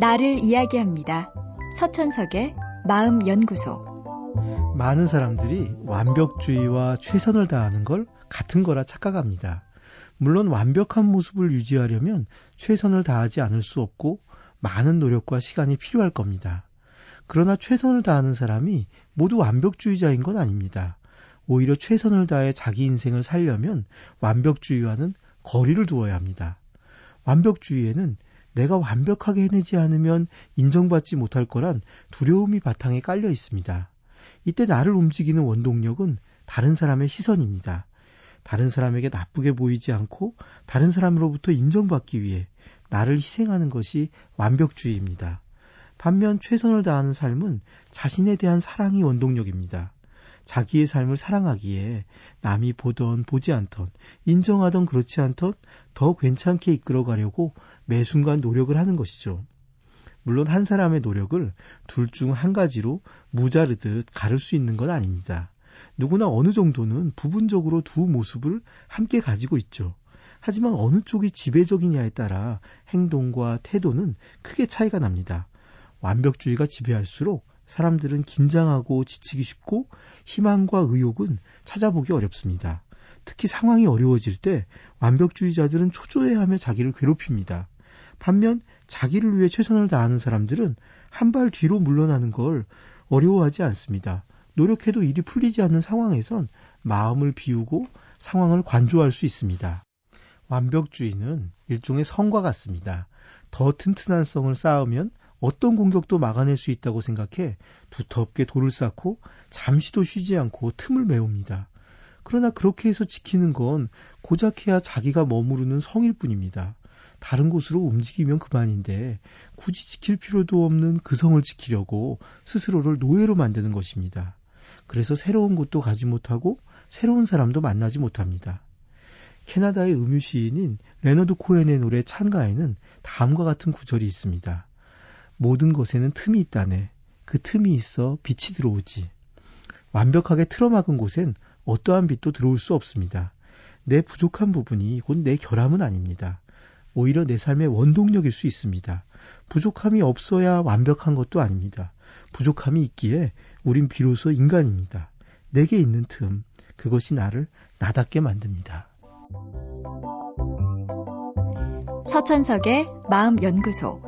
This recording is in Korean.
나를 이야기합니다. 서천석의 마음연구소. 많은 사람들이 완벽주의와 최선을 다하는 걸 같은 거라 착각합니다. 물론 완벽한 모습을 유지하려면 최선을 다하지 않을 수 없고 많은 노력과 시간이 필요할 겁니다. 그러나 최선을 다하는 사람이 모두 완벽주의자인 건 아닙니다. 오히려 최선을 다해 자기 인생을 살려면 완벽주의와는 거리를 두어야 합니다. 완벽주의에는 내가 완벽하게 해내지 않으면 인정받지 못할 거란 두려움이 바탕에 깔려 있습니다. 이때 나를 움직이는 원동력은 다른 사람의 시선입니다. 다른 사람에게 나쁘게 보이지 않고 다른 사람으로부터 인정받기 위해 나를 희생하는 것이 완벽주의입니다. 반면 최선을 다하는 삶은 자신에 대한 사랑이 원동력입니다. 자기의 삶을 사랑하기에 남이 보던 보지 않던 인정하던 그렇지 않던 더 괜찮게 이끌어가려고 매 순간 노력을 하는 것이죠. 물론 한 사람의 노력을 둘 중 한 가지로 무자르듯 가를 수 있는 건 아닙니다. 누구나 어느 정도는 부분적으로 두 모습을 함께 가지고 있죠. 하지만 어느 쪽이 지배적이냐에 따라 행동과 태도는 크게 차이가 납니다. 완벽주의가 지배할수록 사람들은 긴장하고 지치기 쉽고 희망과 의욕은 찾아보기 어렵습니다. 특히 상황이 어려워질 때 완벽주의자들은 초조해하며 자기를 괴롭힙니다. 반면 자기를 위해 최선을 다하는 사람들은 한 발 뒤로 물러나는 걸 어려워하지 않습니다. 노력해도 일이 풀리지 않는 상황에선 마음을 비우고 상황을 관조할 수 있습니다. 완벽주의는 일종의 성과 같습니다. 더 튼튼한 성을 쌓으면 어떤 공격도 막아낼 수 있다고 생각해 두텁게 돌을 쌓고 잠시도 쉬지 않고 틈을 메웁니다. 그러나 그렇게 해서 지키는 건 고작해야 자기가 머무르는 성일 뿐입니다. 다른 곳으로 움직이면 그만인데 굳이 지킬 필요도 없는 그 성을 지키려고 스스로를 노예로 만드는 것입니다. 그래서 새로운 곳도 가지 못하고 새로운 사람도 만나지 못합니다. 캐나다의 음유 시인인 레너드 코엔의 노래 찬가에는 다음과 같은 구절이 있습니다. 모든 곳에는 틈이 있다네. 그 틈이 있어 빛이 들어오지. 완벽하게 틀어막은 곳엔 어떠한 빛도 들어올 수 없습니다. 내 부족한 부분이 곧 내 결함은 아닙니다. 오히려 내 삶의 원동력일 수 있습니다. 부족함이 없어야 완벽한 것도 아닙니다. 부족함이 있기에 우린 비로소 인간입니다. 내게 있는 틈, 그것이 나를 나답게 만듭니다. 서천석의 마음연구소.